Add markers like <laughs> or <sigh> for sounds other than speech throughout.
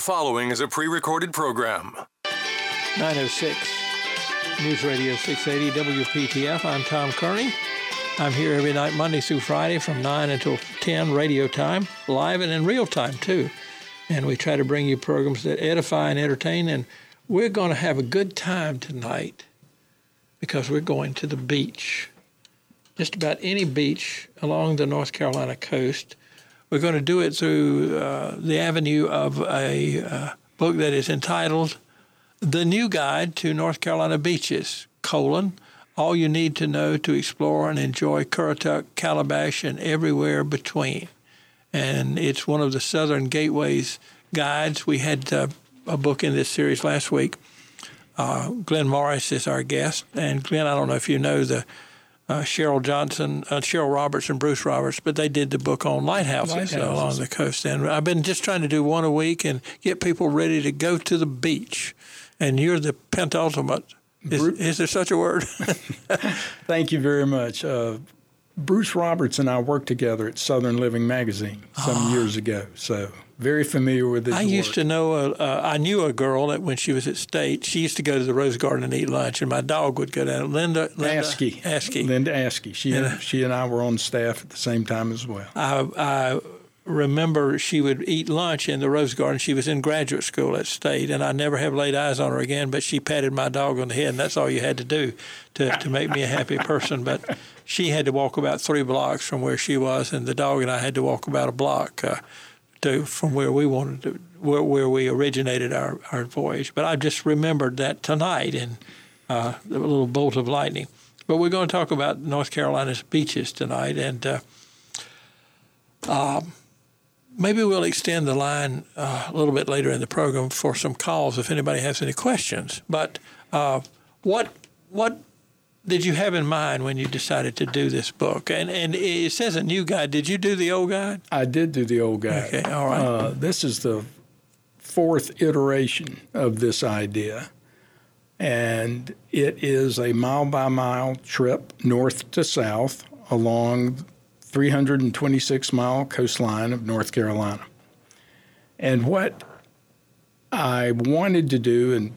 The following is a pre recorded program. 906 News Radio 680 WPTF. I'm Tom Kearney. I'm here every night, Monday through Friday from 9 until 10 radio time, live and in real time too. And we try to bring you programs that edify and entertain. And we're going to have a good time tonight because we're going to the beach. Just about any beach along the North Carolina coast. We're going to do it through uh, the avenue of a uh, book that is entitled The New Guide to North Carolina Beaches, colon, all you need to know to explore and enjoy Currituck, Calabash, and everywhere between. And it's one of the Southern Gateways guides. We had uh, a book in this series last week. Uh, Glenn Morris is our guest. And Glenn, I don't know if you know the uh, Cheryl Johnson, uh, Cheryl Roberts, and Bruce Roberts, but they did the book on lighthouses, lighthouses, along the coast. And I've been just trying to do one a week and get people ready to go to the beach. And you're the penultimate. Is, is there such a word? <laughs> Thank you very much. Uh, Bruce Roberts and I worked together at Southern Living Magazine some oh. years ago. So very familiar with this. I work. used to know. A, uh, I knew a girl that when she was at State, she used to go to the Rose Garden and eat lunch, and my dog would go down. Linda, Linda Askey, Askey, Linda Askey. She and, she and I were on staff at the same time as well. I, I remember she would eat lunch in the Rose Garden. She was in graduate school at State, and I never have laid eyes on her again. But she patted my dog on the head, and that's all you had to do to to make me a happy person. But she had to walk about three blocks from where she was, and the dog and I had to walk about a block. Uh, to from where we wanted to where, where we originated our, our voyage. But I just remembered that tonight in uh, the little bolt of lightning. But we're going to talk about North Carolina's beaches tonight, and uh, uh, maybe we'll extend the line uh, a little bit later in the program for some calls if anybody has any questions. But uh, what what did you have in mind when you decided to do this book? And and it says a new guide. Did you do the old guide? I did do the old guide. Okay, all right. Uh, this is the fourth iteration of this idea, and it is a mile by mile trip north to south along 326 mile coastline of North Carolina. And what I wanted to do, and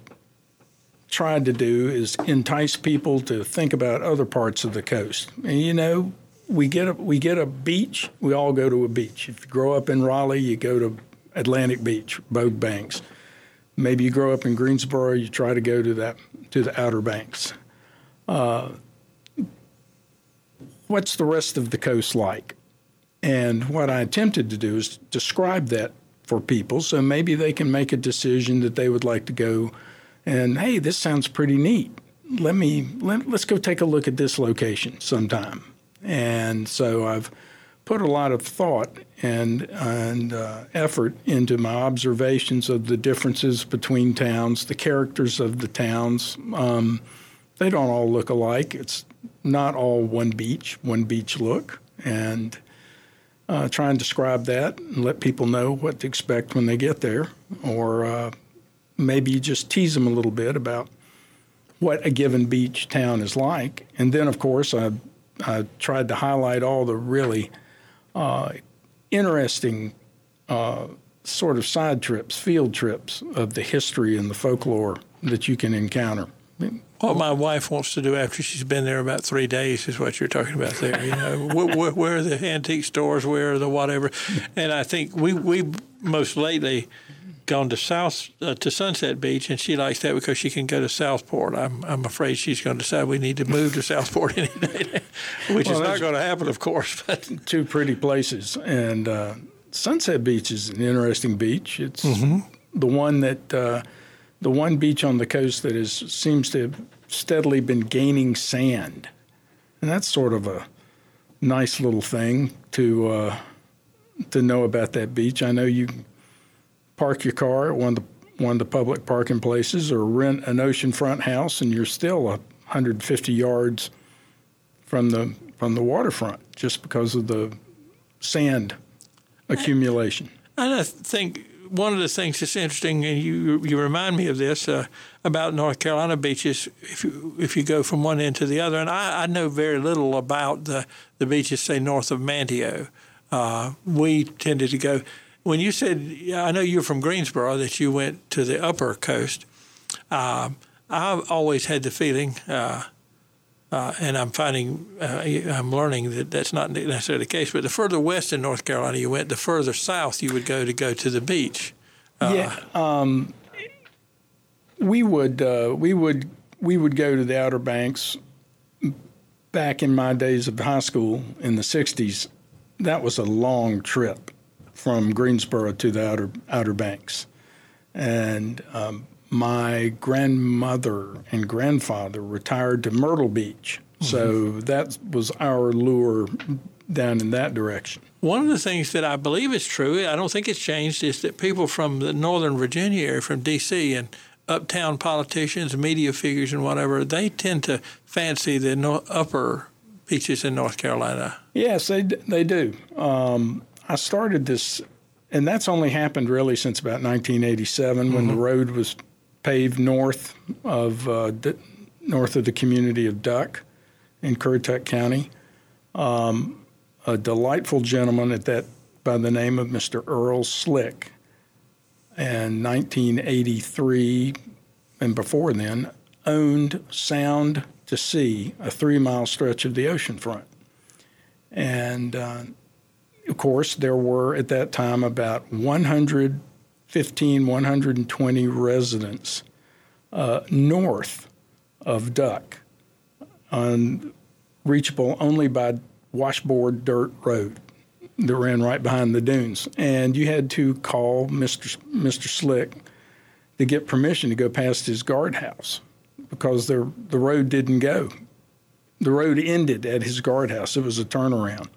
tried to do is entice people to think about other parts of the coast. And you know, we get a we get a beach. We all go to a beach. If you grow up in Raleigh, you go to Atlantic Beach, Bogue Banks. Maybe you grow up in Greensboro, you try to go to that to the Outer Banks. Uh, what's the rest of the coast like? And what I attempted to do is describe that for people, so maybe they can make a decision that they would like to go and hey, this sounds pretty neat. Let me let, let's go take a look at this location sometime. And so I've put a lot of thought and and uh, effort into my observations of the differences between towns, the characters of the towns. Um, they don't all look alike. It's not all one beach, one beach look, and uh, try and describe that and let people know what to expect when they get there, or uh, maybe just tease them a little bit about what a given beach town is like. And then, of course, I, I tried to highlight all the really uh, interesting uh, sort of side trips, field trips of the history and the folklore that you can encounter. What my wife wants to do after she's been there about three days is what you're talking about there. You know, <laughs> where, where, are the antique stores? Where are the whatever? And I think we we most lately gone to South uh, to Sunset Beach, and she likes that because she can go to Southport. I'm I'm afraid she's going to decide we need to move to Southport <laughs> any day, which well, is not going to happen, of course. But two pretty places, and uh, Sunset Beach is an interesting beach. It's mm-hmm. the one that uh, the one beach on the coast that is seems to steadily been gaining sand, and that's sort of a nice little thing to uh, to know about that beach. I know you park your car at one of the one of the public parking places or rent an oceanfront house and you're still 150 yards from the from the waterfront just because of the sand accumulation. And I think one of the things that's interesting, and you you remind me of this uh, about North Carolina beaches. If you if you go from one end to the other, and I, I know very little about the the beaches, say north of Manteo. Uh, we tended to go when you said, I know you're from Greensboro, that you went to the upper coast. Uh, I've always had the feeling, uh, uh, and I'm finding, uh, I'm learning that that's not necessarily the case. But the further west in North Carolina you went, the further south you would go to go to the beach. Uh, yeah, um, we would uh, we would we would go to the Outer Banks. Back in my days of high school in the '60s, that was a long trip from Greensboro to the Outer Outer Banks, and um, my grandmother and grandfather retired to Myrtle Beach, mm-hmm. so that was our lure down in that direction. One of the things that I believe is true, I don't think it's changed, is that people from the Northern Virginia area, from D.C. and uptown politicians, media figures, and whatever, they tend to fancy the no, upper beaches in North Carolina. Yes, they they do. Um, I started this, and that's only happened really since about 1987 mm-hmm. when the mm-hmm. road was paved north of uh, north of the community of Duck in Currituck County. Um, a delightful gentleman at that by the name of Mr. Earl Slick. And 1983 and before then owned Sound to Sea, a three mile stretch of the ocean front. And uh, of course, there were at that time about 115, 120 residents uh, north of Duck, on, reachable only by washboard dirt road that ran right behind the dunes. And you had to call Mr. Mr. Slick to get permission to go past his guardhouse because the the road didn't go. The road ended at his guardhouse. It was a turnaround.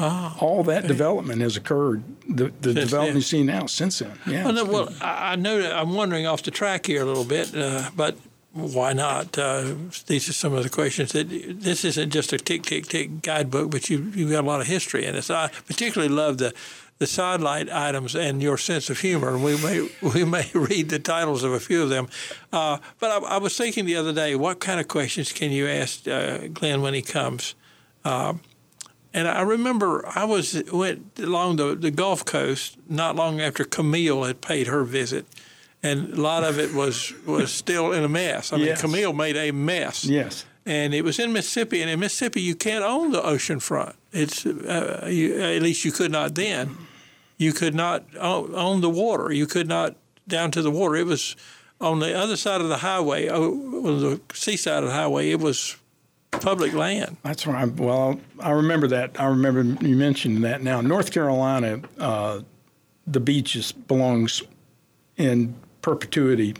Oh, All that development has occurred. The, the development you see now since then. Yeah. Well, well I know that I'm wondering off the track here a little bit, uh, but why not? Uh, these are some of the questions that this isn't just a tick tick tick guidebook, but you you've got a lot of history in it. So I particularly love the the sidelight items and your sense of humor. We may <laughs> we may read the titles of a few of them, uh, but I, I, was thinking the other day, what kind of questions can you ask uh, Glenn when he comes? Uh, and I remember I was went along the, the Gulf Coast not long after Camille had paid her visit, and a lot of it was was still in a mess. I mean, yes. Camille made a mess. Yes. And it was in Mississippi, and in Mississippi you can't own the ocean front. It's uh, you, at least you could not then. You could not own the water. You could not down to the water. It was on the other side of the highway, on the seaside of the highway. It was public land. That's right. Well, I remember that. I remember you mentioned that. Now, North Carolina, uh, the beaches belongs in perpetuity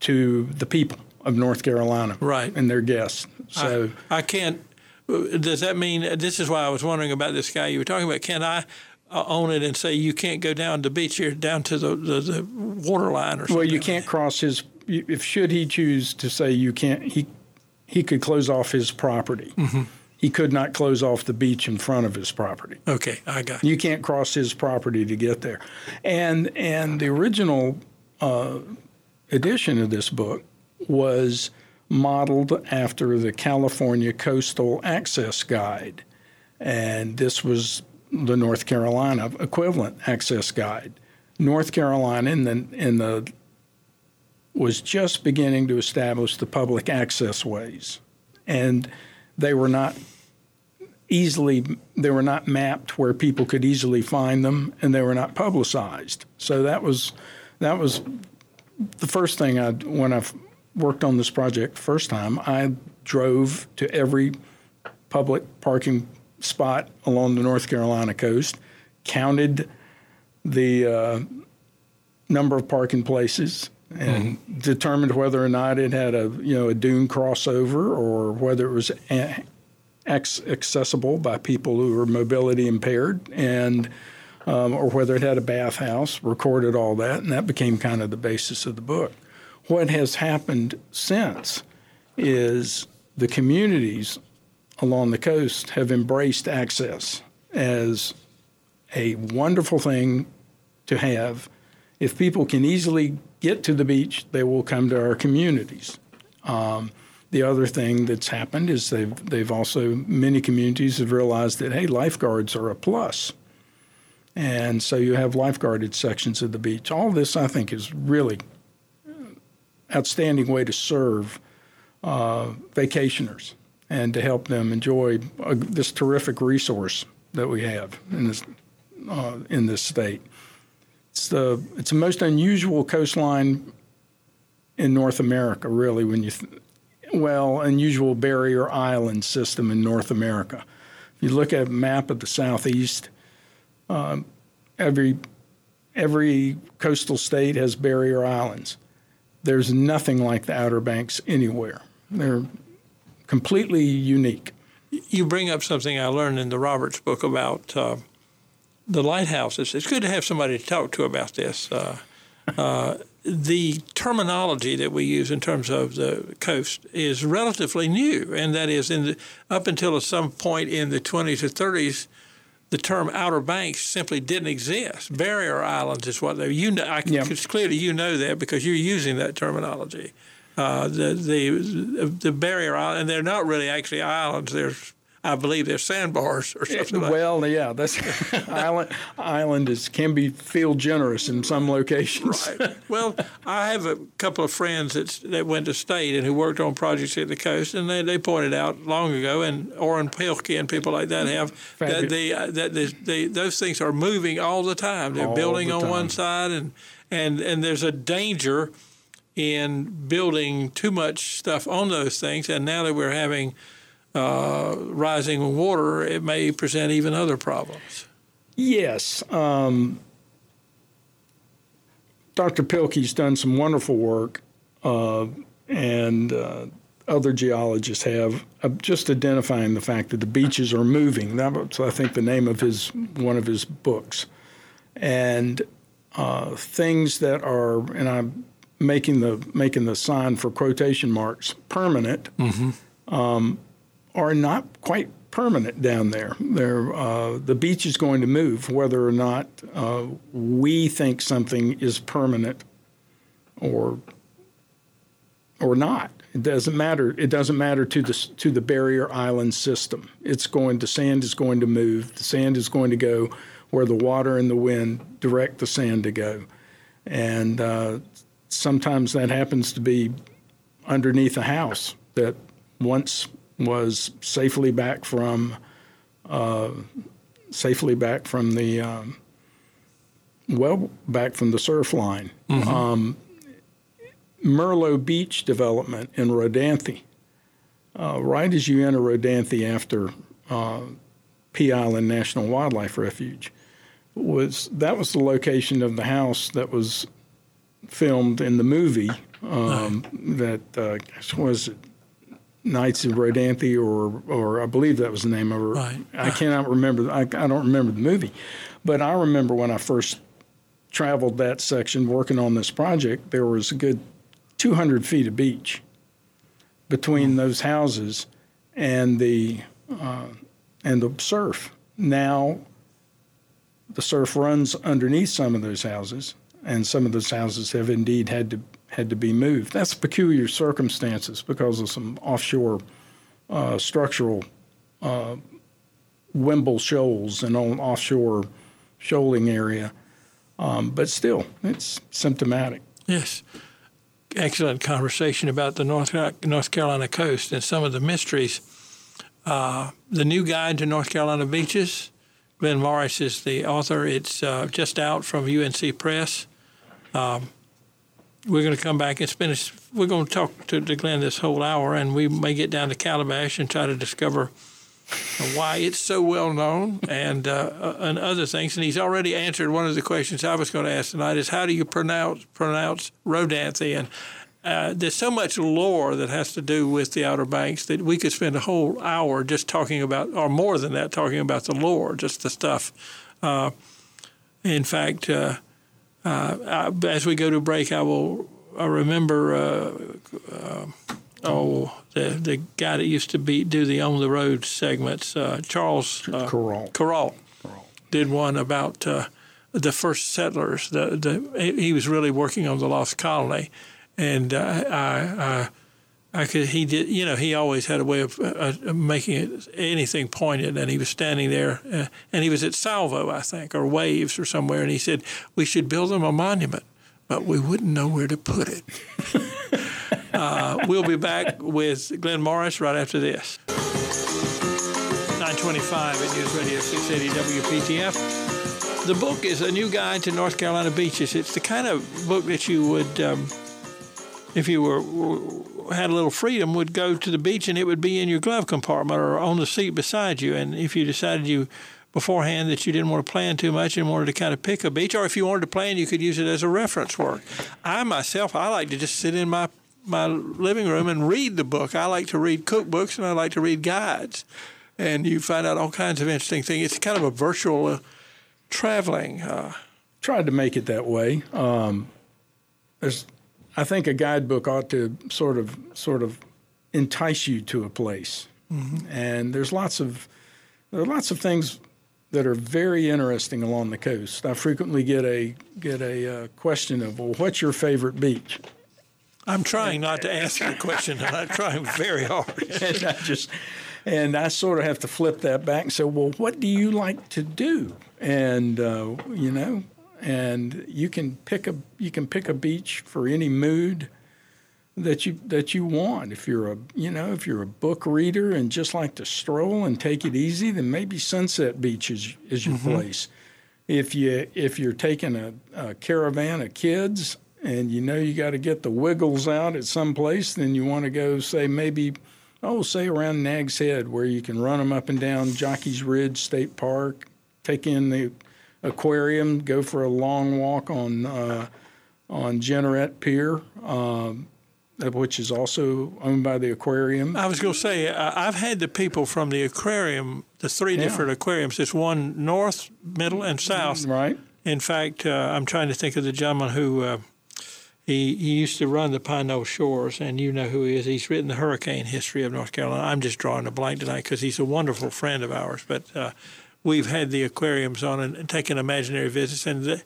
to the people of North Carolina, right, and their guests. So I, I can't. Does that mean this is why I was wondering about this guy you were talking about? Can I own it and say you can't go down the beach here down to the, the, the water line or something? Well, you can't cross his. If should he choose to say you can't, he he could close off his property. Mm-hmm. He could not close off the beach in front of his property. Okay, I got. You can't cross his property to get there, and and the original uh, edition of this book was modeled after the California Coastal Access Guide. And this was the North Carolina equivalent access guide. North Carolina in the, in the was just beginning to establish the public access ways. And they were not easily they were not mapped where people could easily find them and they were not publicized. So that was that was the first thing I when I worked on this project first time, I drove to every public parking spot along the North Carolina coast, counted the uh, number of parking places, and mm-hmm. determined whether or not it had a you know a dune crossover or whether it was a- accessible by people who were mobility impaired and um, or whether it had a bathhouse. Recorded all that, and that became kind of the basis of the book. What has happened since is the communities along the coast have embraced access as a wonderful thing to have. If people can easily get to the beach, they will come to our communities. Um, the other thing that's happened is they've they've also many communities have realized that hey, lifeguards are a plus. And so you have lifeguarded sections of the beach. All this, I think, is really outstanding way to serve uh, vacationers and to help them enjoy uh, this terrific resource that we have in this uh, in this state. It's the it's the most unusual coastline in North America, really. When you th- well, unusual barrier island system in North America. If you look at a map of the southeast, um, every every coastal state has barrier islands. There's nothing like the Outer Banks anywhere. They're completely unique. You bring up something I learned in the Roberts book about uh, the lighthouses. It's good to have somebody to talk to about this. Uh, uh, the terminology that we use in terms of the coast is relatively new, and that is in the, up until some point in the 20s or 30s, the term Outer Banks simply didn't exist. Barrier islands is what they. You know, I, Yeah. it's clearly you know that because you're using that terminology. Uh, the the the barrier island, and they're not really actually islands. They're, I believe, they're sandbars or something. like well, yeah, that's <laughs> island. Island is can be feel generous in some locations. Right. <laughs> Well, I have a couple of friends that that went to state and who worked on projects at the coast, and they, they pointed out long ago, and Orrin Pilkey and people like that have that the uh, that the, the, those things are moving all the time. They're All building the on one side, and and and there's a danger in building too much stuff on those things. And now that we're having uh, rising water, it may present even other problems. Yes. Um, Dr. Pilkey's done some wonderful work, uh, and uh, other geologists have, uh, just identifying the fact that the beaches are moving. That was, I think, the name of his one of his books. And uh, things that are, and I'm making the making the sign for quotation marks, permanent, um, are not quite permanent down there. Uh, the beach is going to move, whether or not uh, we think something is permanent or or not. It doesn't matter. It doesn't matter to the to the barrier island system. It's going. The sand is going to move. The sand is going to go where the water and the wind direct the sand to go, and uh, sometimes that happens to be underneath a house that once was safely back from uh, safely back from the um, well back from the surf line. Um, Mirlo Beach development in Rodanthe. Uh, right as you enter Rodanthe after uh, Pea Island National Wildlife Refuge, was that was the location of the house that was filmed in the movie um, that uh, was it Nights of Rodanthe or or I believe that was the name of it. Right. I cannot remember. I, I don't remember the movie, but I remember when I first traveled that section working on this project, there was a good 200 feet of beach between those houses and the uh, and the surf. Now the surf runs underneath some of those houses, and some of those houses have indeed had to had to be moved. That's peculiar circumstances because of some offshore uh, structural uh, Wimble shoals and on offshore shoaling area. Um, but still, it's symptomatic. Yes. Excellent conversation about the North, North Carolina coast and some of the mysteries. Uh, the new guide to North Carolina beaches, Glenn Morris is the author. It's uh, just out from UNC Press. Um, we're going to come back and spend. We're going to talk to, to Glenn this whole hour, and we may get down to Calabash and try to discover why it's so well known and uh, and other things. And he's already answered one of the questions I was going to ask tonight: is how do you pronounce pronounce Rodanthe? And uh, there's so much lore that has to do with the Outer Banks that we could spend a whole hour just talking about, or more than that, talking about the lore, just the stuff. Uh, in fact, uh, uh, I, as we go to break, I will I remember. Uh, uh, Oh, the the guy that used to be do the on the road segments, uh, Charles uh, Kuralt. Kuralt, did one about uh, the first settlers. The the he he was really working on the lost colony, and uh, I, I could. He did. You know, he always had a way of uh, uh making it, anything pointed. And he was standing there, uh, and he was at Salvo, I think, or Waves or somewhere, and he said, "We should build him a monument, but we wouldn't know where to put it." <laughs> uh, we'll be back with Glenn Morris right after this. 925 at News Radio 680 WPTF. The book is a new guide to North Carolina beaches. It's the kind of book that you would. Um, if you were had a little freedom, would go to the beach and it would be in your glove compartment or on the seat beside you. And if you decided you beforehand that you didn't want to plan too much and wanted to kind of pick a beach, or if you wanted to plan, you could use it as a reference work. I myself, I like to just sit in my my living room and read the book. I like to read cookbooks and I like to read guides, and you find out all kinds of interesting things. It's kind of a virtual uh, traveling. Uh, Tried to make it that way. Um, there's I think a guidebook ought to sort of sort of entice you to a place. Mm-hmm. And there's lots of there are lots of things that are very interesting along the coast. I frequently get a get a uh, question of, "Well, what's your favorite beach?" I'm trying not to ask the question, and I'm trying very hard. <laughs> and I just and I sort of have to flip that back and say, "Well, what do you like to do?" And uh, you know, and you can pick a you can pick a beach for any mood that you that you want. If you're a you know if you're a book reader and just like to stroll and take it easy, then maybe Sunset Beach is is your mm-hmm. place. If you if you're taking a, a caravan of kids and you know you got to get the wiggles out at some place, then you want to go say maybe oh say around Nag's Head where you can run them up and down Jockey's Ridge State Park, take in the aquarium, go for a long walk on uh, on Jennette Pier, um, which is also owned by the aquarium. I was going to say I've had the people from the aquarium, the three yeah. different aquariums. It's one north, middle, and south. Right. In fact, uh, I'm trying to think of the gentleman who. Uh, he, he used to run the Pine Shores, and you know who he is. He's written the hurricane history of North Carolina. I'm just drawing a blank tonight because he's a wonderful friend of ours. But uh, we've had the aquariums on and, and taken imaginary visits. And the,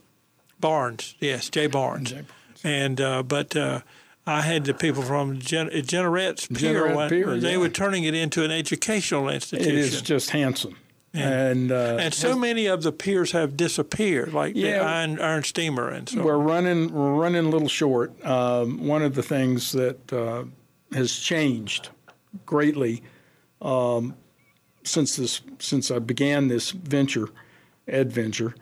Barnes, yes, Jay Barnes. Jay Barnes. And uh, but uh, I had the people from Gen- Jennette's Pier. Pier they yeah. were turning it into an educational institution. It is just handsome. And and, uh, and so many of the piers have disappeared, like yeah, the iron, iron steamer and so. We're running we're running a little short. Um, one of the things that uh, has changed greatly um, since this since I began this venture, adventure,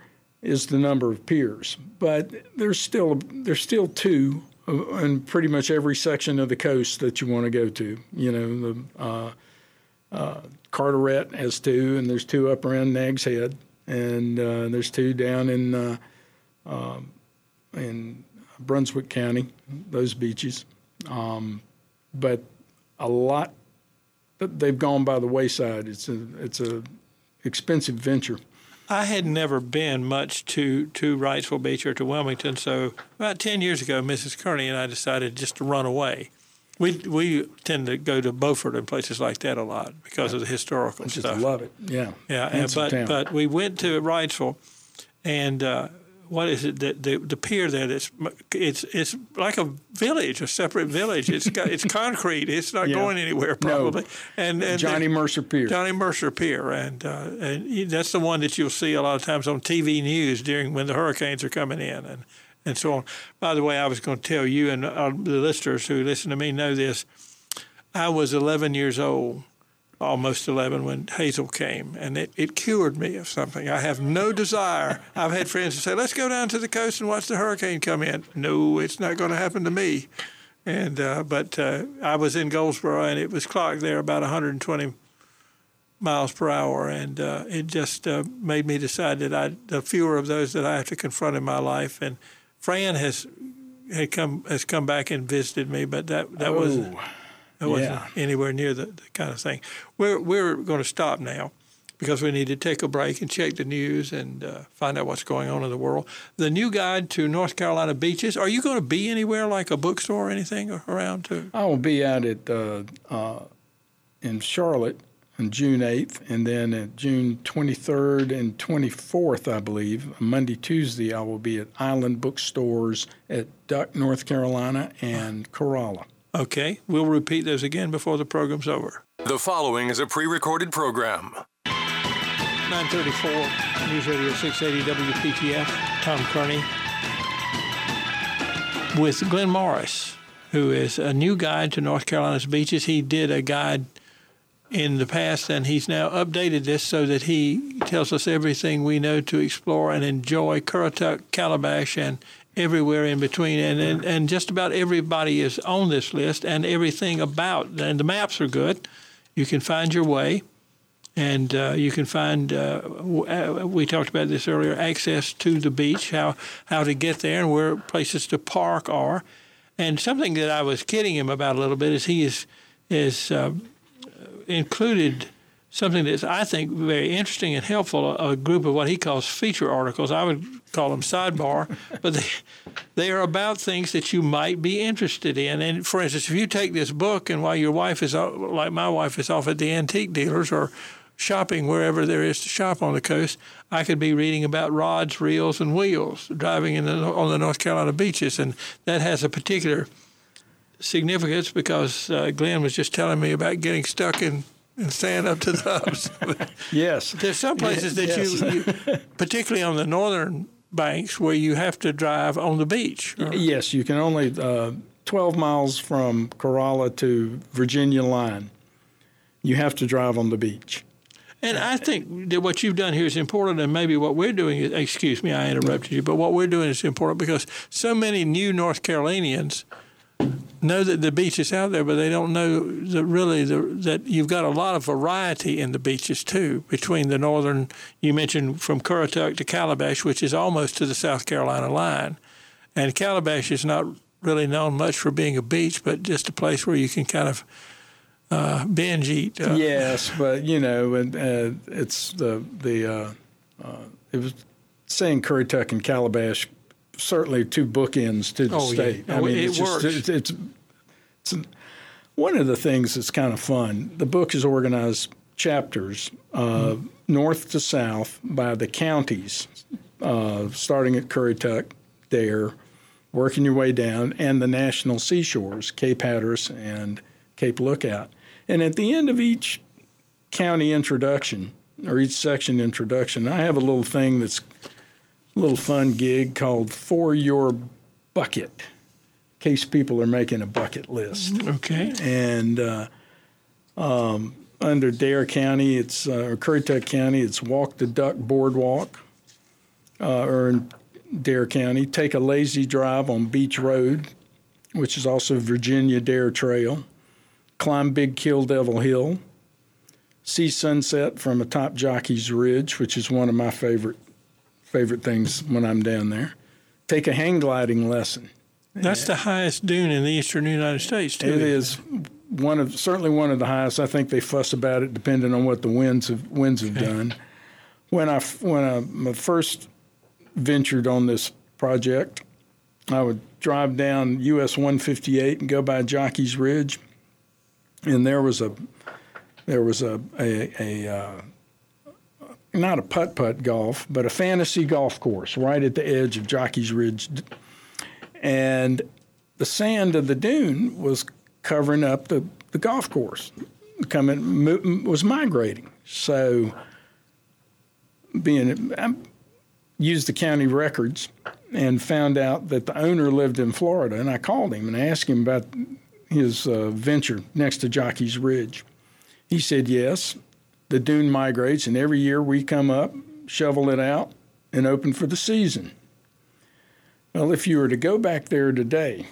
is the number of piers. But there's still there's still two in pretty much every section of the coast that you want to go to. You know, the uh, uh, Carteret has two, and there's two up around Nag's Head, and uh, there's two down in uh, um, in Brunswick County, those beaches. Um, but a lot they've gone by the wayside. It's a it's a expensive venture. I had never been much to, to Wrightsville Beach or to Wilmington, so about 10 years ago, Mrs. Kearney and I decided just to run away. We we tend to go to Beaufort and places like that a lot because of the historical I just stuff. love it. Yeah. Yeah, and, but town. but we went to Wrightsville, and uh, what is it that the, the pier there that's it's it's like a village a separate village. It's got it's concrete. It's not yeah. going anywhere probably. No. and, and Johnny Mercer Pier. Johnny Mercer Pier. And uh, and that's the one that you'll see a lot of times on TV news during when the hurricanes are coming in and and so on. By the way I was going to tell you and uh, the listeners who listen to me know this. I was 11 years old almost 11 when Hazel came, and it, it cured me of something. I have no desire. I've had friends who say, let's go down to the coast and watch the hurricane come in. No, it's not going to happen to me. And uh, But uh, I was in Goldsboro, and it was clocked there about 120 miles per hour, and uh, it just uh, made me decide that I the fewer of those that I have to confront in my life. And Fran has had come has come back and visited me, but that that oh. was it wasn't yeah. anywhere near the, the, kind of thing. We're, we're going to stop now because we need to take a break and check the news and uh, find out what's going on in the world. The new guide to North Carolina beaches. Are you going to be anywhere like a bookstore or anything around too? I will be out at uh, uh, in Charlotte on June 8th, and then at June 23rd and 24th, I believe, Monday, Tuesday, I will be at Island Bookstores at Duck, North Carolina, and Corolla. Okay, we'll repeat those again before the program's over. The following is a pre recorded program. 934 News Radio 680 WPTF, Tom Kearney with Glenn Morris, who is a new guide to North Carolina's beaches. He did a guide in the past, and he's now updated this so that he tells us everything we know to explore and enjoy Currituck, Calabash, and everywhere in between. And, and, and just about everybody is on this list, and everything about, and the maps are good. You can find your way. And uh, you can find, uh, uh, we talked about this earlier, access to the beach, how, how to get there, and where places to park are. And something that I was kidding him about a little bit is he is, is uh, included something that's, I think, very interesting and helpful a, a, group of what he calls feature articles. I would call them sidebar, <laughs> but they, they are about things that you might be interested in. And for instance, if you take this book and while your wife is, like my wife, is off at the antique dealers or shopping wherever there is to shop on the coast, I could be reading about rods, reels, and wheels driving in the, on the North Carolina beaches. And that has a particular – significance because uh, Glenn was just telling me about getting stuck in and stand up to the <laughs> hubs. yes. There's some places that yes. you, you, particularly on the northern banks, where you have to drive on the beach. Or? Yes, you can only uh, 12 miles from Corolla to Virginia line. You have to drive on the beach. And I think that what you've done here is important, and maybe what we're doing is, excuse me, I interrupted you, but what we're doing is important because so many new North Carolinians – know that the beach is out there, but they don't know that really the, that you've got a lot of variety in the beaches too. Between the northern, you mentioned from Currituck to Calabash, which is almost to the South Carolina line, and Calabash is not really known much for being a beach, but just a place where you can kind of uh, binge eat. Uh, yes, but you know, and uh, it's the the uh, uh, it was saying Currituck and Calabash certainly two bookends to the oh, state. Yeah. I mean, it it's works. Just, it's, it's, it's, one of the things that's kind of fun. The book is organized chapters, uh, mm-hmm. north to south, by the counties, uh, starting at Currituck, Dare, working your way down, and the national seashores, Cape Hatteras and Cape Lookout. And at the end of each county introduction, or each section introduction, I have a little thing that's little fun gig called For Your Bucket, in case people are making a bucket list. Okay. And uh, um, under Dare County, it's uh, or Currituck County, it's Walk the Duck Boardwalk, uh, or in Dare County, take a lazy drive on Beach Road, which is also Virginia Dare Trail, climb Big Kill Devil Hill, see sunset from atop Jockey's Ridge, which is one of my favorite favorite things when I'm down there. Take a hang gliding lesson. That's the highest dune in the eastern United States. Too. It is one of certainly one of the highest. I think they fuss about it depending on what the winds have winds have done. When I when I first ventured on this project, I would drive down US 158 and go by Jockey's Ridge, and there was a there was a a, a uh, not a putt putt golf, but a fantasy golf course right at the edge of Jockey's Ridge. And the sand of the dune was covering up the, the golf course, coming was migrating. So, being I used the county records and found out that the owner lived in Florida, and I called him and asked him about his uh, venture next to Jockey's Ridge. He said yes, the dune migrates, and every year we come up, shovel it out, and open for the season. Well, if you were to go back there today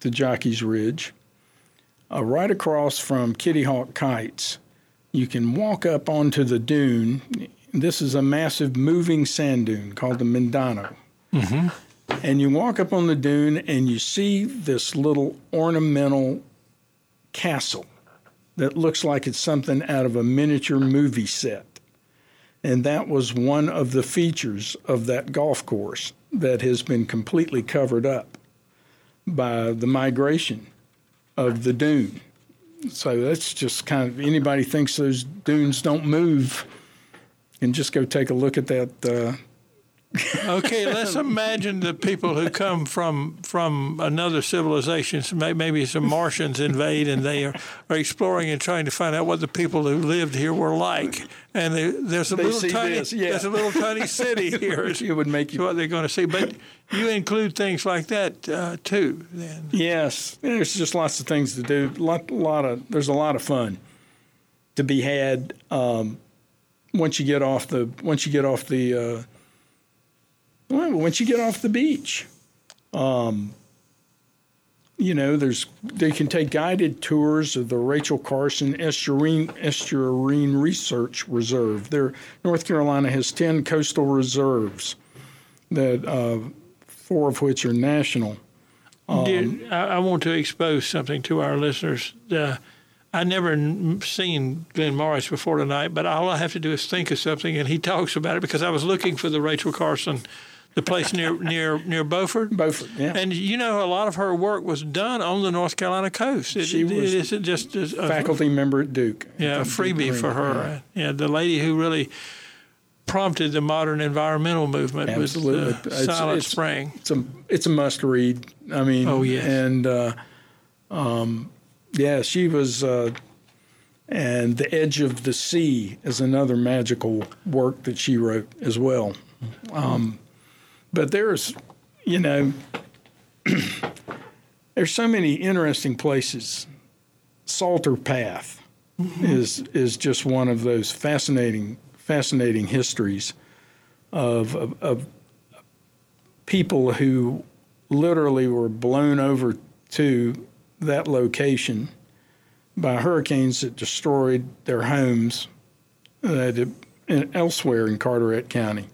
to Jockey's Ridge, uh, right across from Kitty Hawk Kites, you can walk up onto the dune. This is a massive moving sand dune called the Medano. Mm-hmm. And you walk up on the dune and you see this little ornamental castle that looks like it's something out of a miniature movie set. And that was one of the features of that golf course that has been completely covered up by the migration of the dune. So that's just kind of anybody thinks those dunes don't move, and just go take a look at that uh, okay, let's <laughs> imagine the people who come from from another civilization. So maybe some Martians invade, and they are, are exploring and trying to find out what the people who lived here were like. And they, there's a They little tiny this, yeah. there's a little tiny <laughs> city here. It would make you- what they're going to see. But you include things like that uh, too. Then Yes, there's just lots of things to do. Lot, lot of there's a lot of fun to be had um, once you get off the once you get off the uh, well, once you get off the beach. Um, you know, there's they can take guided tours of the Rachel Carson Estuarine Estuarine Research Reserve. There, North Carolina has ten coastal reserves that uh, four of which are national. Dear, I, I want to expose something to our listeners. Uh, I never seen Glenn Morris before tonight, but all I have to do is think of something, and he <laughs> talks about it because I was looking for the Rachel Carson, the place near near near Beaufort. Beaufort, yeah. And you know, a lot of her work was done on the North Carolina coast. It, She was it isn't just a, faculty member at Duke. yeah, a freebie for her. Yeah, the lady who really prompted the modern environmental movement Absolutely. was uh, It's- Silent it's- Spring. It's a it's a must read. I mean, Oh, yes. and uh, um, yeah, she was. Uh, and the Edge of the Sea is another magical work that she wrote as well. Um, but there's, you know, <clears throat> there's so many interesting places. Salter Path is is just one of those fascinating fascinating histories of, of, of people who literally were blown over to that location by hurricanes that destroyed their homes uh, to- elsewhere in Carteret County,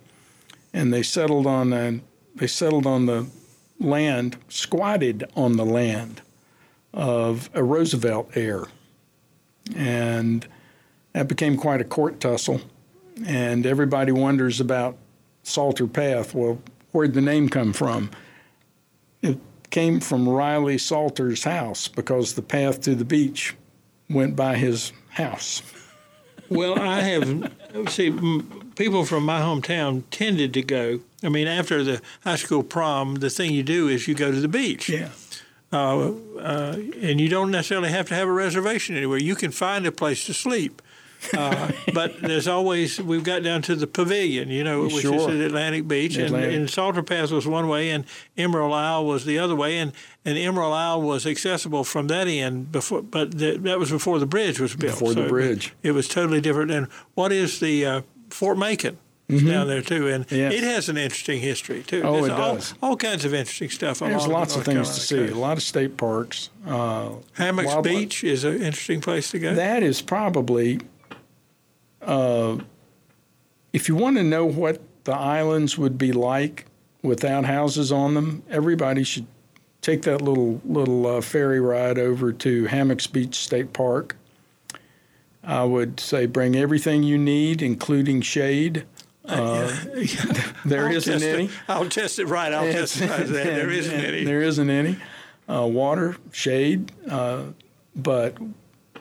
and they settled on the, they settled on the land, squatted on the land of a Roosevelt heir, and that became quite a court tussle, and everybody wonders about Salter Path. Well, where'd the name come from? It came from Riley Salter's house because the path to the beach went by his house. Well, I have see people from my hometown tended to go. I mean, after the high school prom, the thing you do is you go to the beach, Yeah. uh, uh, and you don't necessarily have to have a reservation anywhere. You can find a place to sleep. Uh, <laughs> but there's always we've got down to the pavilion, you know, which is at Atlantic Beach, and, Atlantic. and Salter Path was one way, and Emerald Isle was the other way, and, and Emerald Isle was accessible from that end before, but the, that was before the bridge was built. Before the it bridge. it was totally different. And what is the uh, Fort Macon? is down there too, and Mm-hmm. It has an interesting history too. Oh, There's it all, does. all kinds of interesting stuff. There's along the lots of things to see. A lot of state parks. Uh, Hammocks wildlife- Beach is an interesting place to go. That is probably, uh, if you want to know what the islands would be like without houses on them, everybody should take that little little uh, ferry ride over to Hammocks Beach State Park. I would say bring everything you need, including shade. Uh, <laughs> there I'll isn't any. It. I'll test it right. I'll testify <laughs> that. There isn't any. There isn't any. Uh, water, shade, uh, but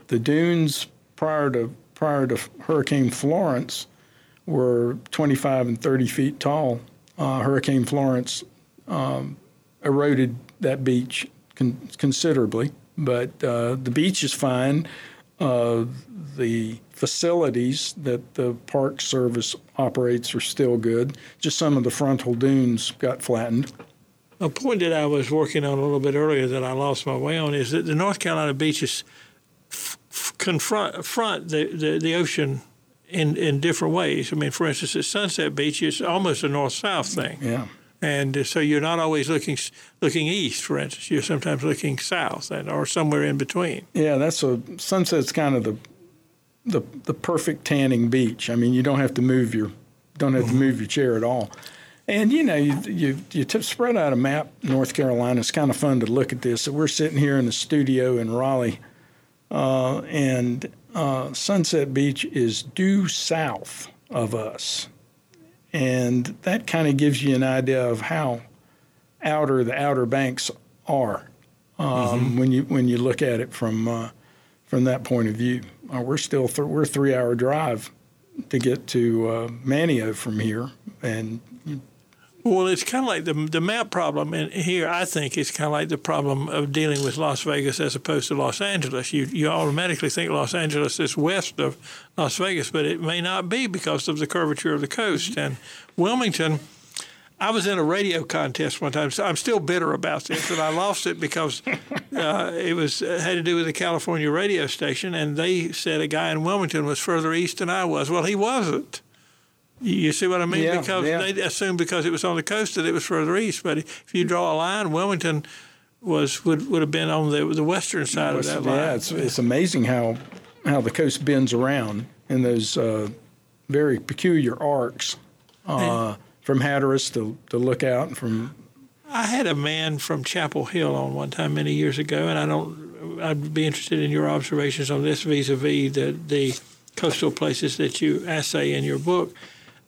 the dunes prior to prior to Hurricane Florence were 25 and 30 feet tall. Uh, Hurricane Florence um, eroded that beach con- considerably, but uh, the beach is fine. Uh, the facilities that the Park Service operates are still good. Just some of the frontal dunes got flattened. A point that I was working on a little bit earlier that I lost my way on is that the North Carolina beaches f- f- confront front the, the, the ocean in, in different ways. I mean, for instance, at Sunset Beach, it's almost a north-south thing. Yeah. And uh, so you're not always looking looking east, for instance. You're sometimes looking south and, or somewhere in between. Yeah, that's a Sunset's kind of the the the perfect tanning beach. I mean, you don't have to move your don't have to move your chair at all. And you know, you you, you spread out a map. North Carolina. It's kind of fun to look at this. So we're sitting here in the studio in Raleigh, uh, and uh, Sunset Beach is due south of us, and that kind of gives you an idea of how outer the Outer Banks are um, when you when you look at it from uh, from that point of view. Uh, we're still th- we're a three hour drive to get to uh, Manteo from here, and Well, it's kind of like the the map problem, and here I think it's kind of like the problem of dealing with Las Vegas as opposed to Los Angeles. You you automatically think Los Angeles is west of Las Vegas, but it may not be because of the curvature of the coast. And Wilmington, I was in a radio contest one time. So I'm still bitter about this, and I lost it because <laughs> uh, it was uh, had to do with the California radio station, and they said a guy in Wilmington was further east than I was. Well, he wasn't. You see what I mean? Yeah, because yeah. they assumed because it was on the coast that it was further east. But if you draw a line, Wilmington was would, would have been on the the western side of that line. yeah, it's, it's amazing how how the coast bends around in those uh, very peculiar arcs uh, from Hatteras to, to Lookout and from I had a man from Chapel Hill on one time many years ago, and I don't. I'd be interested in your observations on this vis-a-vis the the coastal places that you essay in your book.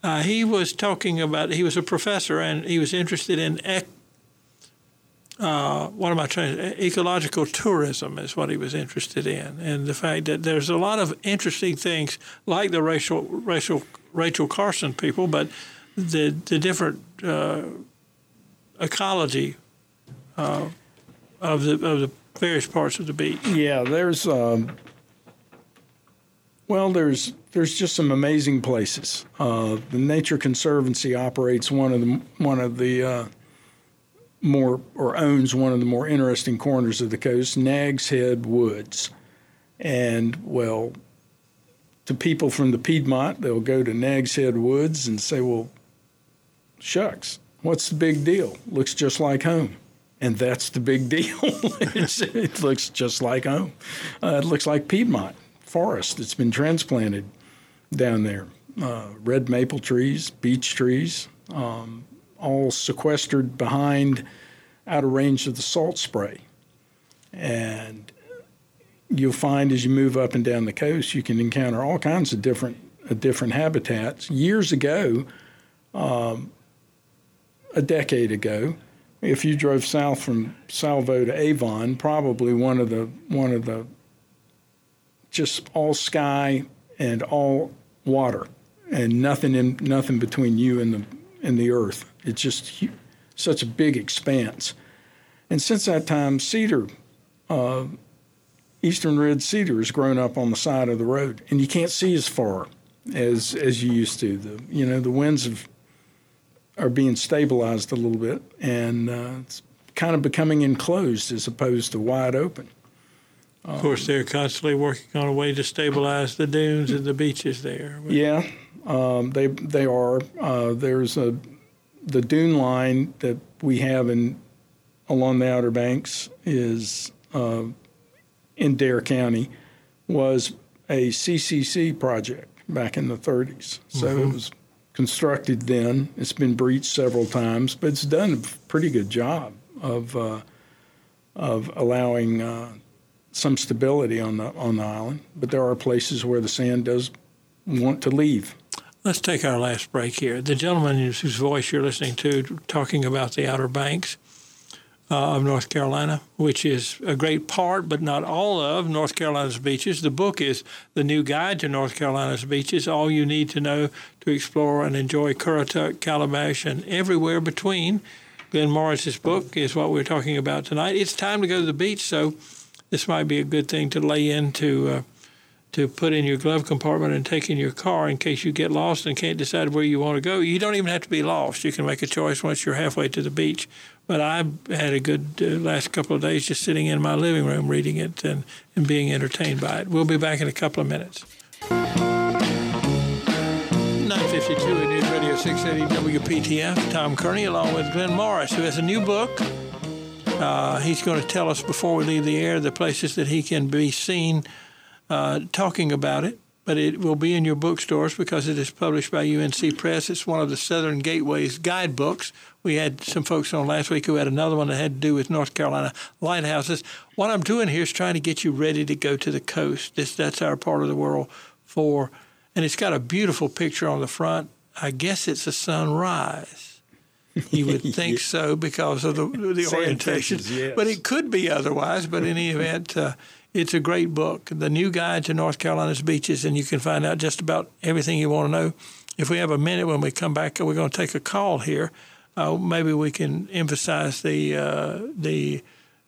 Uh, he was talking about. He was a professor, and he was interested in ec, uh, what am I trying? Ecological tourism is what he was interested in, and the fact that there's a lot of interesting things like the racial racial Rachel Carson people, but the the different uh, ecology uh, of the of the various parts of the beach. Yeah, there's um, well, there's there's just some amazing places. Uh, the Nature Conservancy operates one of the one of the uh, more or owns one of the more interesting corners of the coast, Nags Head Woods, and well, to people from the Piedmont, they'll go to Nags Head Woods and say, "Well, shucks, what's the big deal? Looks just like home." And that's the big <laughs> deal. It looks just like home. Uh, it looks like Piedmont forest that's been transplanted down there. Uh, red maple trees, beech trees, um, all sequestered behind, out of range of the salt spray. And you'll find as you move up and down the coast, you can encounter all kinds of different uh, different habitats. Years ago, um, a decade ago, if you drove south from Salvo to Avon, probably one of the one of the just all sky and all water, and nothing in nothing between you and the and the earth. It's just such a big expanse. And since that time, cedar, uh, eastern red cedar, has grown up on the side of the road, and you can't see as far as as you used to. The you know the winds have are being stabilized a little bit, and uh, it's kind of becoming enclosed as opposed to wide open. Of course, they're constantly working on a way to stabilize the dunes and the beaches there. Yeah, um, they they are. Uh, there's a the dune line that we have in along the Outer Banks is uh, in Dare County was a CCC project back in the 30s. So it was constructed then. It's been breached several times, but it's done a pretty good job of uh, of allowing uh, some stability on the on the island. But there are places where the sand does want to leave. Let's take our last break here. The gentleman whose voice you're listening to talking about the Outer Banks uh, of North Carolina, which is a great part, but not all of North Carolina's beaches. The book is The New Guide to North Carolina's Beaches, all you need to know to explore and enjoy Currituck, Calabash, and everywhere between. Glenn Morris's book is what we're talking about tonight. It's time to go to the beach, so this might be a good thing to lay into. Uh, to put in your glove compartment and take in your car in case you get lost and can't decide where you want to go. You don't even have to be lost. You can make a choice once you're halfway to the beach. But I had a good uh, last couple of days just sitting in my living room reading it and, and being entertained by it. We'll be back in a couple of minutes. 952 at News Radio 680 WPTF. Tom Kearney along with Glenn Morris, who has a new book. Uh, he's going to tell us before we leave the air the places that he can be seen uh, talking about it, but it will be in your bookstores because it is published by UNC Press. It's one of the Southern Gateways guidebooks. We had some folks on last week who had another one that had to do with North Carolina lighthouses. What I'm doing here is trying to get you ready to go to the coast. This, that's our part of the world for, and it's got a beautiful picture on the front. I guess it's a sunrise. You would <laughs> think so because of the, the orientation, pictures, yes. but it could be otherwise. But in any <laughs> event, uh, it's a great book, The New Guide to North Carolina's Beaches, and you can find out just about everything you want to know. If we have a minute when we come back, we're going to take a call here. uh, maybe we can emphasize the uh, the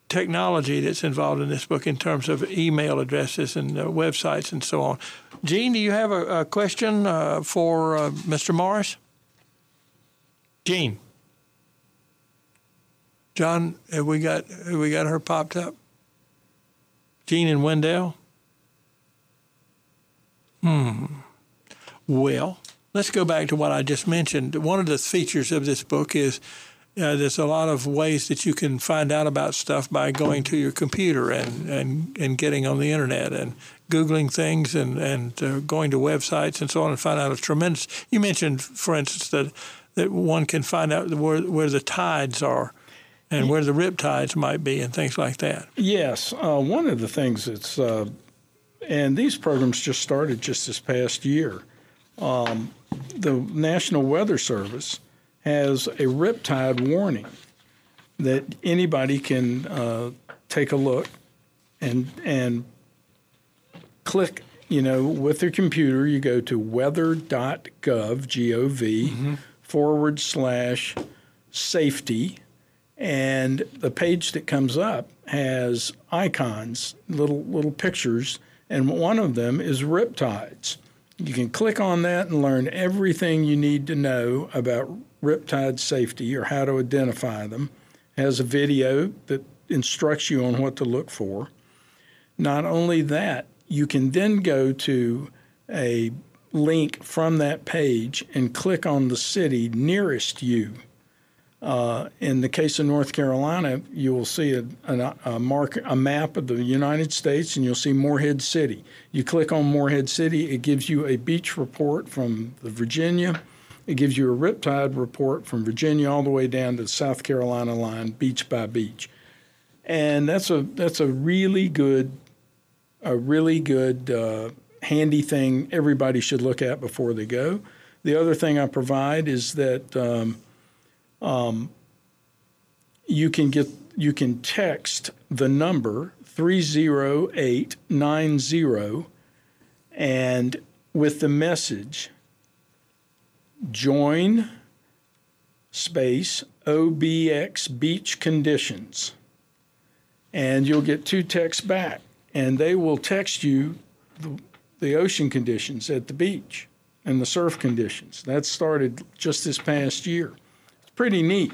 technology that's involved in this book in terms of email addresses and uh, websites and so on. Gene, do you have a, a question uh, for uh, Mr. Morris? Gene. John, have we got have we got her popped up? Gene and Wendell. Hmm. Well, let's go back to what I just mentioned. One of the features of this book is uh, there's a lot of ways that you can find out about stuff by going to your computer and, and, and getting on the internet and Googling things and, and uh, going to websites and so on and find out a tremendous. You mentioned, for instance, that, that one can find out where, where the tides are and where the rip tides might be and things like that. Yes. Uh, one of the things that's, uh, and these programs just started just this past year. Um, the National Weather Service has a riptide warning that anybody can uh, take a look and and click. You know, with their computer, you go to weather.gov, G-O-V, mm-hmm. forward slash safety, and the page that comes up has icons, little little pictures, and one of them is riptides. You can click on that and learn everything you need to know about riptide safety or how to identify them. It has a video that instructs you on what to look for. Not only that, you can then go to a link from that page and click on the city nearest you. Uh, in the case of North Carolina, you will see a, a, a, mark, a map of the United States, and you'll see Morehead City. You click on Morehead City, it gives you a beach report from the Virginia, it gives you a riptide report from Virginia all the way down to the South Carolina line, beach by beach, and that's a that's a really good, a really good uh, handy thing everybody should look at before they go. The other thing I provide is that um, um, you can get you can text the number three zero eight nine zero, and with the message join space OBX beach conditions. And you'll get two texts back, and they will text you the, the ocean conditions at the beach and the surf conditions. That started just this past year. Pretty neat.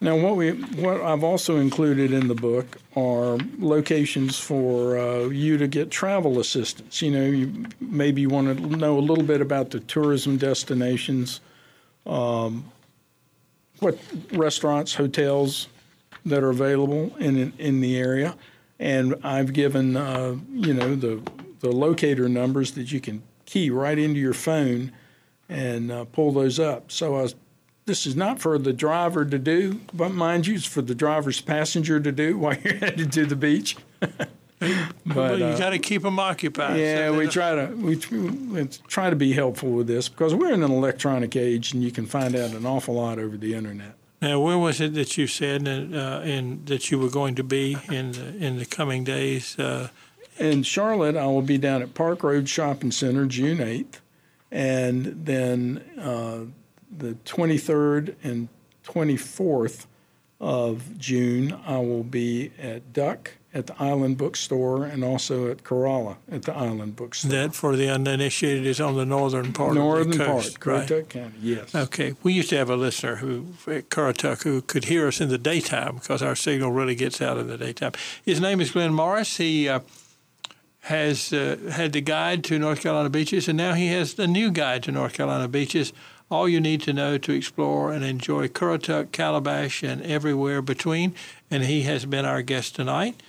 Now, what we what I've also included in the book are locations for uh, you to get travel assistance. You know, you, maybe you want to know a little bit about the tourism destinations, um, what restaurants, hotels that are available in in the area, and I've given uh, you know the the locator numbers that you can key right into your phone and uh, pull those up. So I this is not for the driver to do, but mind you, it's for the driver's passenger to do while you're <laughs> headed to the beach. <laughs> but well, you uh, got to keep them occupied. Yeah, so we try to we, we try to be helpful with this because we're in an electronic age, and you can find out an awful lot over the internet. Now, where was it that you said uh, in, that you were going to be in the, in the coming days? Uh, in Charlotte, I will be down at Park Road Shopping Center June 8th. And then uh, the 23rd and 24th of June, I will be at Duck at the Island Bookstore and also at Corolla at the Island Bookstore. That, for the uninitiated, is on the northern part northern of the coast, part, right? Currituck County, yes. Okay. We used to have a listener who at Currituck who could hear us in the daytime because our signal really gets out in the daytime. His name is Glenn Morris. He uh, has uh, had the guide to North Carolina beaches, and now he has the new guide to North Carolina beaches all you need to know to explore and enjoy Currituck, Calabash, and everywhere between. And he has been our guest tonight.